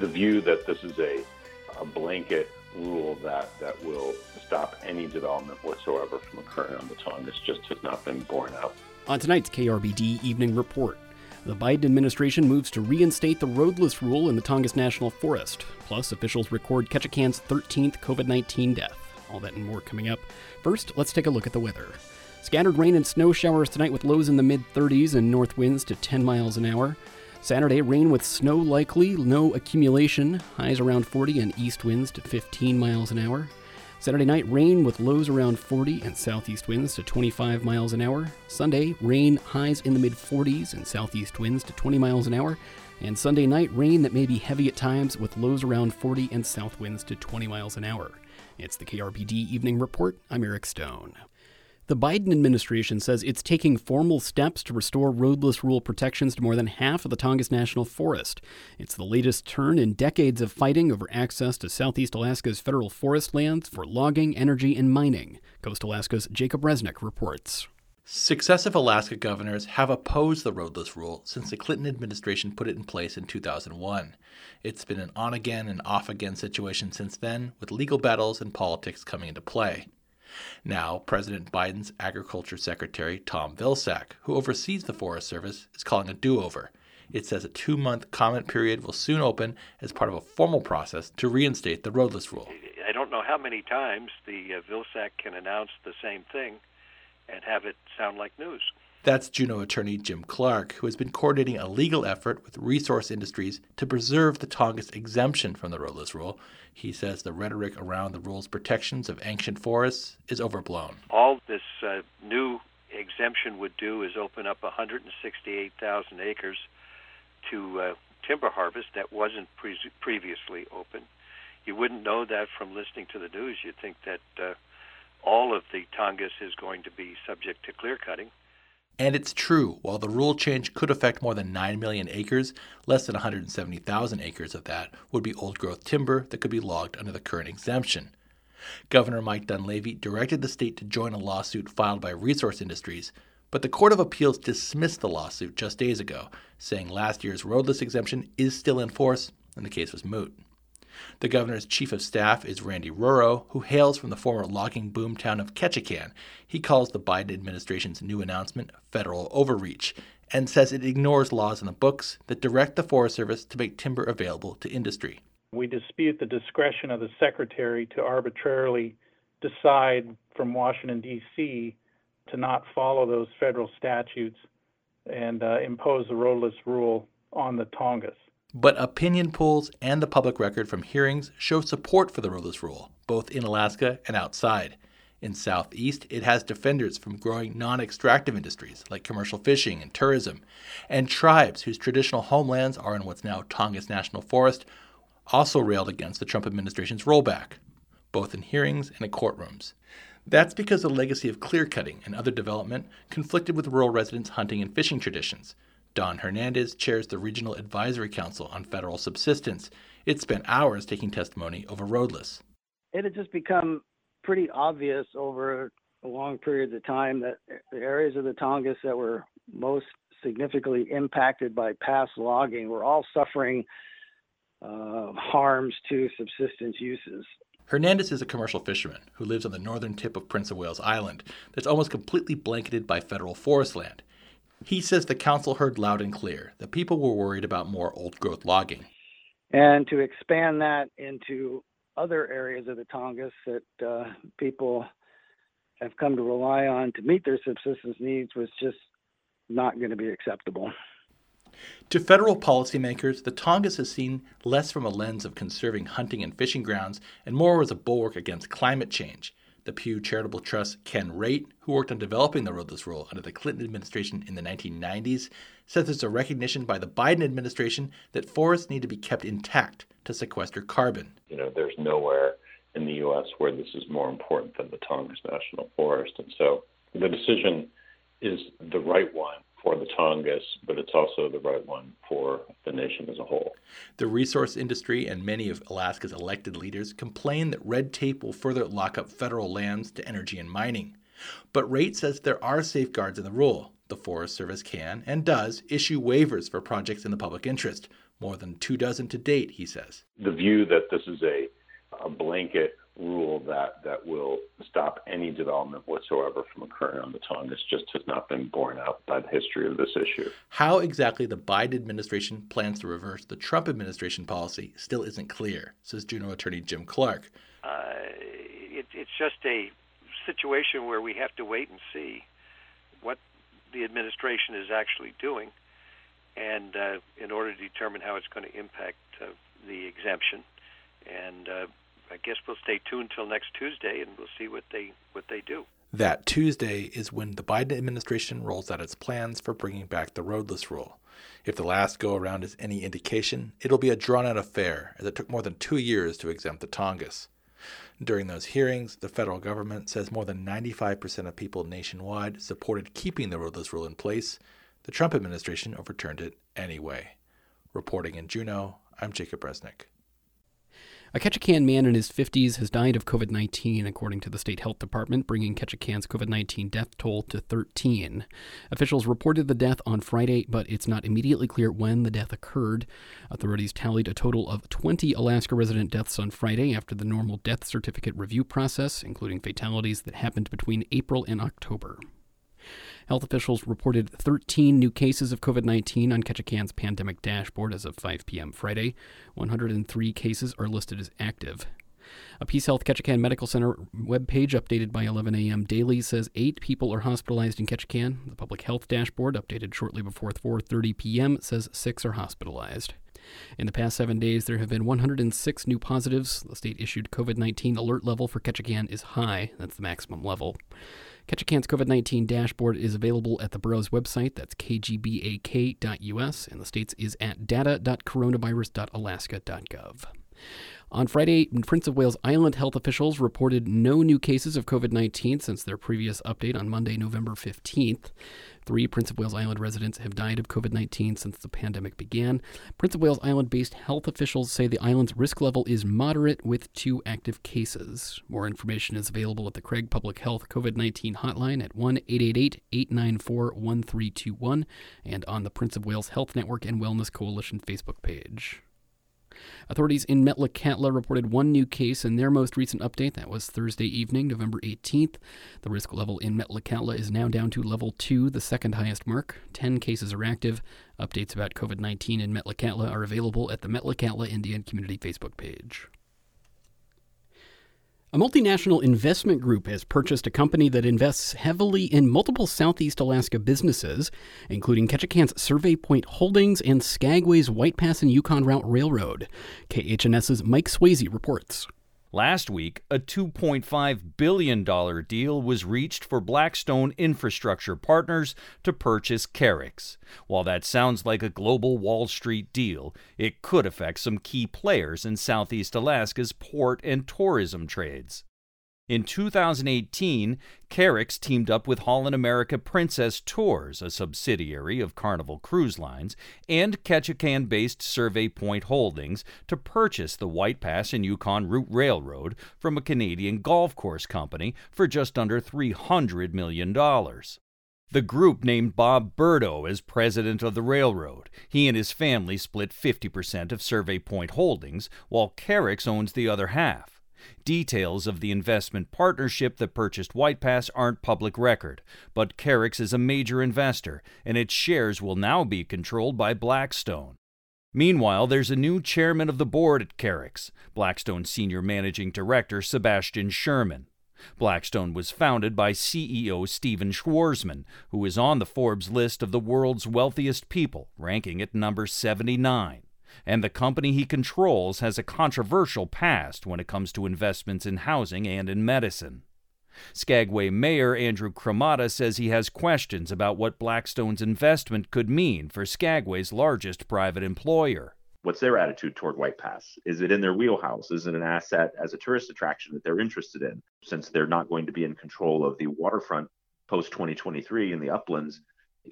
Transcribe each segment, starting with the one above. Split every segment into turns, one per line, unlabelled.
the view that this is a, a blanket rule that, that will stop any development whatsoever from occurring on the Tongass just has not been borne out.
On tonight's KRBD Evening Report, the Biden administration moves to reinstate the roadless rule in the Tongass National Forest. Plus, officials record Ketchikan's 13th COVID 19 death. All that and more coming up. First, let's take a look at the weather. Scattered rain and snow showers tonight with lows in the mid 30s and north winds to 10 miles an hour. Saturday, rain with snow likely, no accumulation, highs around 40 and east winds to 15 miles an hour. Saturday night, rain with lows around 40 and southeast winds to 25 miles an hour. Sunday, rain, highs in the mid 40s and southeast winds to 20 miles an hour. And Sunday night, rain that may be heavy at times with lows around 40 and south winds to 20 miles an hour. It's the KRBD Evening Report. I'm Eric Stone. The Biden administration says it's taking formal steps to restore roadless rule protections to more than half of the Tongass National Forest. It's the latest turn in decades of fighting over access to Southeast Alaska's federal forest lands for logging, energy, and mining. CoastAlaska's Jacob Resnick reports.
Successive Alaska governors have opposed the roadless rule since the Clinton administration put it in place in 2001. It's been an on again and off again situation since then, with legal battles and politics coming into play. Now, President Biden's Agriculture Secretary Tom Vilsack, who oversees the Forest Service, is calling a do over. It says a two month comment period will soon open as part of a formal process to reinstate the roadless rule.
I don't know how many times the uh, Vilsack can announce the same thing and have it sound like news.
That's Juneau attorney Jim Clark, who has been coordinating a legal effort with resource industries to preserve the Tongass exemption from the roadless rule. He says the rhetoric around the rule's protections of ancient forests is overblown.
All this uh, new exemption would do is open up 168,000 acres to uh, timber harvest that wasn't pre- previously open. You wouldn't know that from listening to the news. You'd think that uh, all of the Tongass is going to be subject to clear cutting.
And it's true, while the rule change could affect more than 9 million acres, less than 170,000 acres of that would be old growth timber that could be logged under the current exemption. Governor Mike Dunleavy directed the state to join a lawsuit filed by resource industries, but the Court of Appeals dismissed the lawsuit just days ago, saying last year's roadless exemption is still in force and the case was moot. The governor's chief of staff is Randy Ruaro, who hails from the former logging boomtown of Ketchikan. He calls the Biden administration's new announcement federal overreach and says it ignores laws in the books that direct the Forest Service to make timber available to industry.
We dispute the discretion of the secretary to arbitrarily decide from Washington, D.C. to not follow those federal statutes and uh, impose the roadless rule on the Tongass.
But opinion polls and the public record from hearings show support for the roadless rule, both in Alaska and outside. In Southeast, it has defenders from growing non extractive industries like commercial fishing and tourism, and tribes whose traditional homelands are in what's now Tongass National Forest also railed against the Trump administration's rollback, both in hearings and in courtrooms. That's because the legacy of clear cutting and other development conflicted with rural residents' hunting and fishing traditions. Don Hernandez chairs the Regional Advisory Council on Federal Subsistence. It spent hours taking testimony over roadless.
It had just become pretty obvious over a long period of time that the areas of the Tongass that were most significantly impacted by past logging were all suffering uh, harms to subsistence uses.
Hernandez is a commercial fisherman who lives on the northern tip of Prince of Wales Island that's almost completely blanketed by federal forest land. He says the council heard loud and clear that people were worried about more old growth logging.
And to expand that into other areas of the Tongass that uh, people have come to rely on to meet their subsistence needs was just not going to be acceptable.
To federal policymakers, the Tongass is seen less from a lens of conserving hunting and fishing grounds and more as a bulwark against climate change. The Pew Charitable Trust Ken Rait, who worked on developing the roadless rule under the Clinton administration in the 1990s, says there's a recognition by the Biden administration that forests need to be kept intact to sequester carbon.
You know, there's nowhere in the U.S. where this is more important than the Tongass National Forest. And so the decision is the right one for the Tongass, but it's also the right one for the nation as a whole.
The resource industry and many of Alaska's elected leaders complain that red tape will further lock up federal lands to energy and mining. But Rait says there are safeguards in the rule. The Forest Service can and does issue waivers for projects in the public interest, more than two dozen to date, he says.
The view that this is a, a blanket rule that, that will stop any development whatsoever from occurring on the Tongass just has not been borne out by the history of this issue.
How exactly the Biden administration plans to reverse the Trump administration policy still isn't clear, says Juneau attorney Jim Clark.
Uh, it, it's just a situation where we have to wait and see what the administration is actually doing, and uh, in order to determine how it's going to impact uh, the exemption. And uh, I guess we'll stay tuned till next Tuesday, and we'll see what they what they do.
That Tuesday is when the Biden administration rolls out its plans for bringing back the roadless rule. If the last go around is any indication, it'll be a drawn out affair, as it took more than two years to exempt the Tongass. During those hearings, the federal government says more than 95% of people nationwide supported keeping the roadless rule in place. The Trump administration overturned it anyway. Reporting in Juneau, I'm Jacob Resnick.
A Ketchikan man in his 50s has died of COVID 19, according to the state health department, bringing Ketchikan's COVID 19 death toll to 13. Officials reported the death on Friday, but it's not immediately clear when the death occurred. Authorities tallied a total of 20 Alaska resident deaths on Friday after the normal death certificate review process, including fatalities that happened between April and October. Health officials reported 13 new cases of COVID 19 on Ketchikan's pandemic dashboard as of 5 p.m. Friday. 103 cases are listed as active. A PeaceHealth Ketchikan Medical Center webpage updated by 11 a.m. daily says eight people are hospitalized in Ketchikan. The public health dashboard, updated shortly before 4:30 p.m., says six are hospitalized. In the past seven days, there have been 106 new positives. The state issued COVID 19 alert level for Ketchikan is high. That's the maximum level. Ketchikan's COVID 19 dashboard is available at the borough's website, that's kgbak.us, and the state's is at data.coronavirus.alaska.gov. On Friday, Prince of Wales Island health officials reported no new cases of COVID 19 since their previous update on Monday, November 15th. Three Prince of Wales Island residents have died of COVID 19 since the pandemic began. Prince of Wales Island based health officials say the island's risk level is moderate with two active cases. More information is available at the Craig Public Health COVID 19 hotline at 1 888 894 1321 and on the Prince of Wales Health Network and Wellness Coalition Facebook page. Authorities in Metlakatla reported one new case in their most recent update. That was Thursday evening, November 18th. The risk level in Metlakatla is now down to level 2, the second highest mark. 10 cases are active. Updates about COVID 19 in Metlakatla are available at the Metlakatla Indian Community Facebook page. A multinational investment group has purchased a company that invests heavily in multiple Southeast Alaska businesses, including Ketchikan's Survey Point Holdings and Skagway's White Pass and Yukon Route Railroad. KHNS's Mike Swasey reports.
Last week, a $2.5 billion deal was reached for Blackstone Infrastructure Partners to purchase Carrix. While that sounds like a global Wall Street deal, it could affect some key players in Southeast Alaska's port and tourism trades. In 2018, Carrix teamed up with Holland America Princess Tours, a subsidiary of Carnival Cruise Lines, and Ketchikan based Survey Point Holdings to purchase the White Pass and Yukon Route Railroad from a Canadian golf course company for just under $300 million. The group named Bob Berto as president of the railroad. He and his family split 50% of Survey Point Holdings, while Carrix owns the other half. Details of the investment partnership that purchased White Pass aren't public record, but Carrix is a major investor, and its shares will now be controlled by Blackstone. Meanwhile, there's a new chairman of the board at Carrix, Blackstone Senior Managing Director Sebastian Sherman. Blackstone was founded by CEO Stephen Schwarzman, who is on the Forbes list of the world's wealthiest people, ranking at number 79 and the company he controls has a controversial past when it comes to investments in housing and in medicine. Skagway Mayor Andrew Cremata says he has questions about what Blackstone's investment could mean for Skagway's largest private employer.
What's their attitude toward White Pass? Is it in their wheelhouse? Is it an asset as a tourist attraction that they're interested in? Since they're not going to be in control of the waterfront post 2023 in the uplands,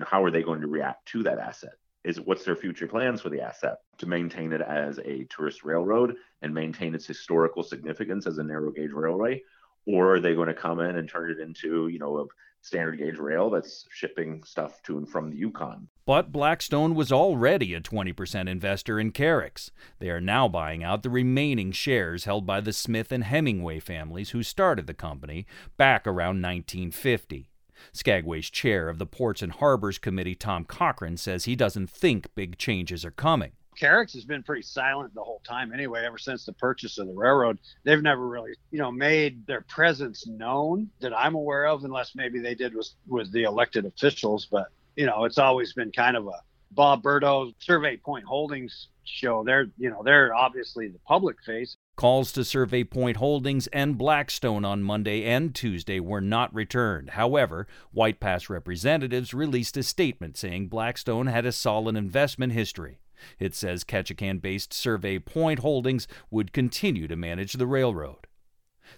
how are they going to react to that asset? Is what's their future plans for the asset to maintain it as a tourist railroad and maintain its historical significance as a narrow gauge railway or are they going to come in and turn it into you know a standard gauge rail that's shipping stuff to and from the Yukon.
But Blackstone was already a 20% investor in Carrix. They are now buying out the remaining shares held by the Smith and Hemingway families who started the company back around 1950. Skagway's chair of the Ports and Harbors Committee, Tom Cochrane, says he doesn't think big changes are coming.
Carrix has been pretty silent the whole time anyway, ever since the purchase of the railroad. They've never really, you know, made their presence known that I'm aware of, unless maybe they did with, with the elected officials. But, you know, it's always been kind of a Bob Berto Survey Point Holdings show. They're, you know, they're obviously the public face.
Calls to Survey Point Holdings and Blackstone on Monday and Tuesday were not returned. However, White Pass representatives released a statement saying Blackstone had a solid investment history. It says Ketchikan based Survey Point Holdings would continue to manage the railroad.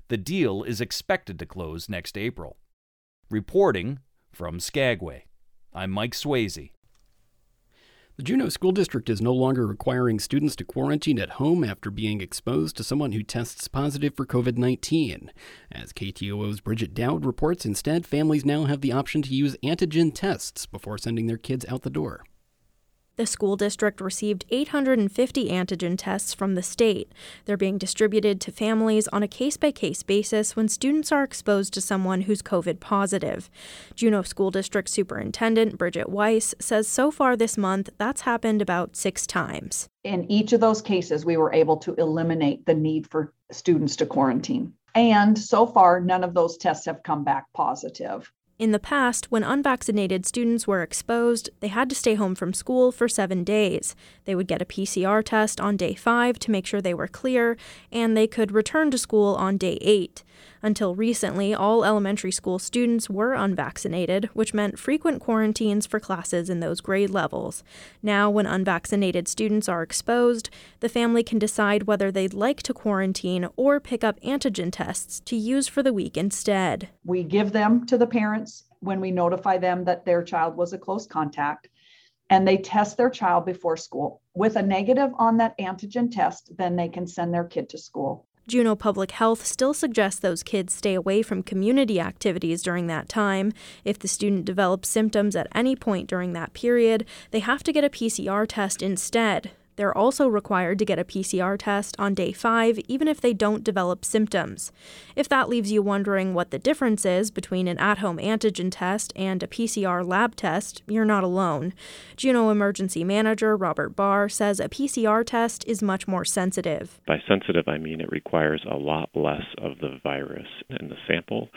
The deal is expected to close next April. Reporting from Skagway, I'm Mike Swasey.
The Juneau School District is no longer requiring students to quarantine at home after being exposed to someone who tests positive for COVID 19. As KTOO's Bridget Dowd reports, instead, families now have the option to use antigen tests before sending their kids out the door.
The school district received 850 antigen tests from the state. They're being distributed to families on a case by case basis when students are exposed to someone who's COVID positive. Juneau School District Superintendent Bridget Weiss says so far this month that's happened about six times.
In each of those cases, we were able to eliminate the need for students to quarantine. And so far, none of those tests have come back positive.
In the past, when unvaccinated students were exposed, they had to stay home from school for seven days. They would get a PCR test on day five to make sure they were clear, and they could return to school on day eight. Until recently, all elementary school students were unvaccinated, which meant frequent quarantines for classes in those grade levels. Now, when unvaccinated students are exposed, the family can decide whether they'd like to quarantine or pick up antigen tests to use for the week instead.
We give them to the parents when we notify them that their child was a close contact and they test their child before school. With a negative on that antigen test, then they can send their kid to school.
Juneau Public Health still suggests those kids stay away from community activities during that time. If the student develops symptoms at any point during that period, they have to get a PCR test instead. They're also required to get a PCR test on day five, even if they don't develop symptoms. If that leaves you wondering what the difference is between an at home antigen test and a PCR lab test, you're not alone. Juneau Emergency Manager Robert Barr says a PCR test is much more sensitive.
By sensitive, I mean it requires a lot less of the virus in the sample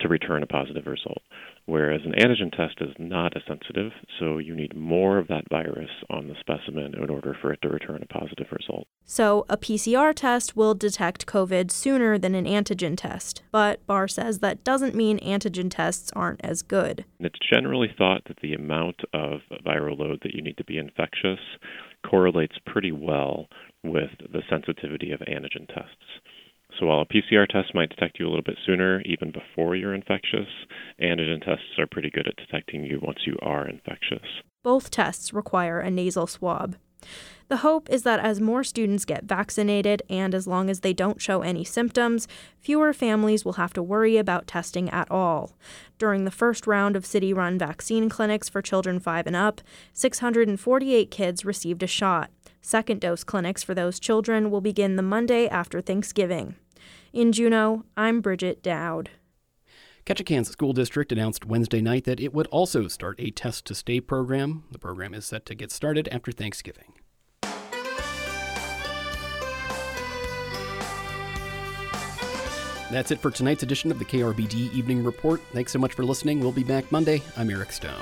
to return a positive result whereas an antigen test is not as sensitive, so you need more of that virus on the specimen in order for it to return a positive result.
So, a PCR test will detect COVID sooner than an antigen test, but Barr says that doesn't mean antigen tests aren't as good.
It's generally thought that the amount of viral load that you need to be infectious correlates pretty well with the sensitivity of antigen tests. So while a PCR test might detect you a little bit sooner, even before you're infectious, antigen tests are pretty good at detecting you once you are infectious.
Both tests require a nasal swab. The hope is that as more students get vaccinated and as long as they don't show any symptoms, fewer families will have to worry about testing at all. During the first round of city run vaccine clinics for children 5 and up, 648 kids received a shot. Second dose clinics for those children will begin the Monday after Thanksgiving. In Juneau, I'm Bridget Dowd.
Ketchikan's school district announced Wednesday night that it would also start a test to stay program. The program is set to get started after Thanksgiving. That's it for tonight's edition of the KRBD Evening Report. Thanks so much for listening. We'll be back Monday. I'm Eric Stone.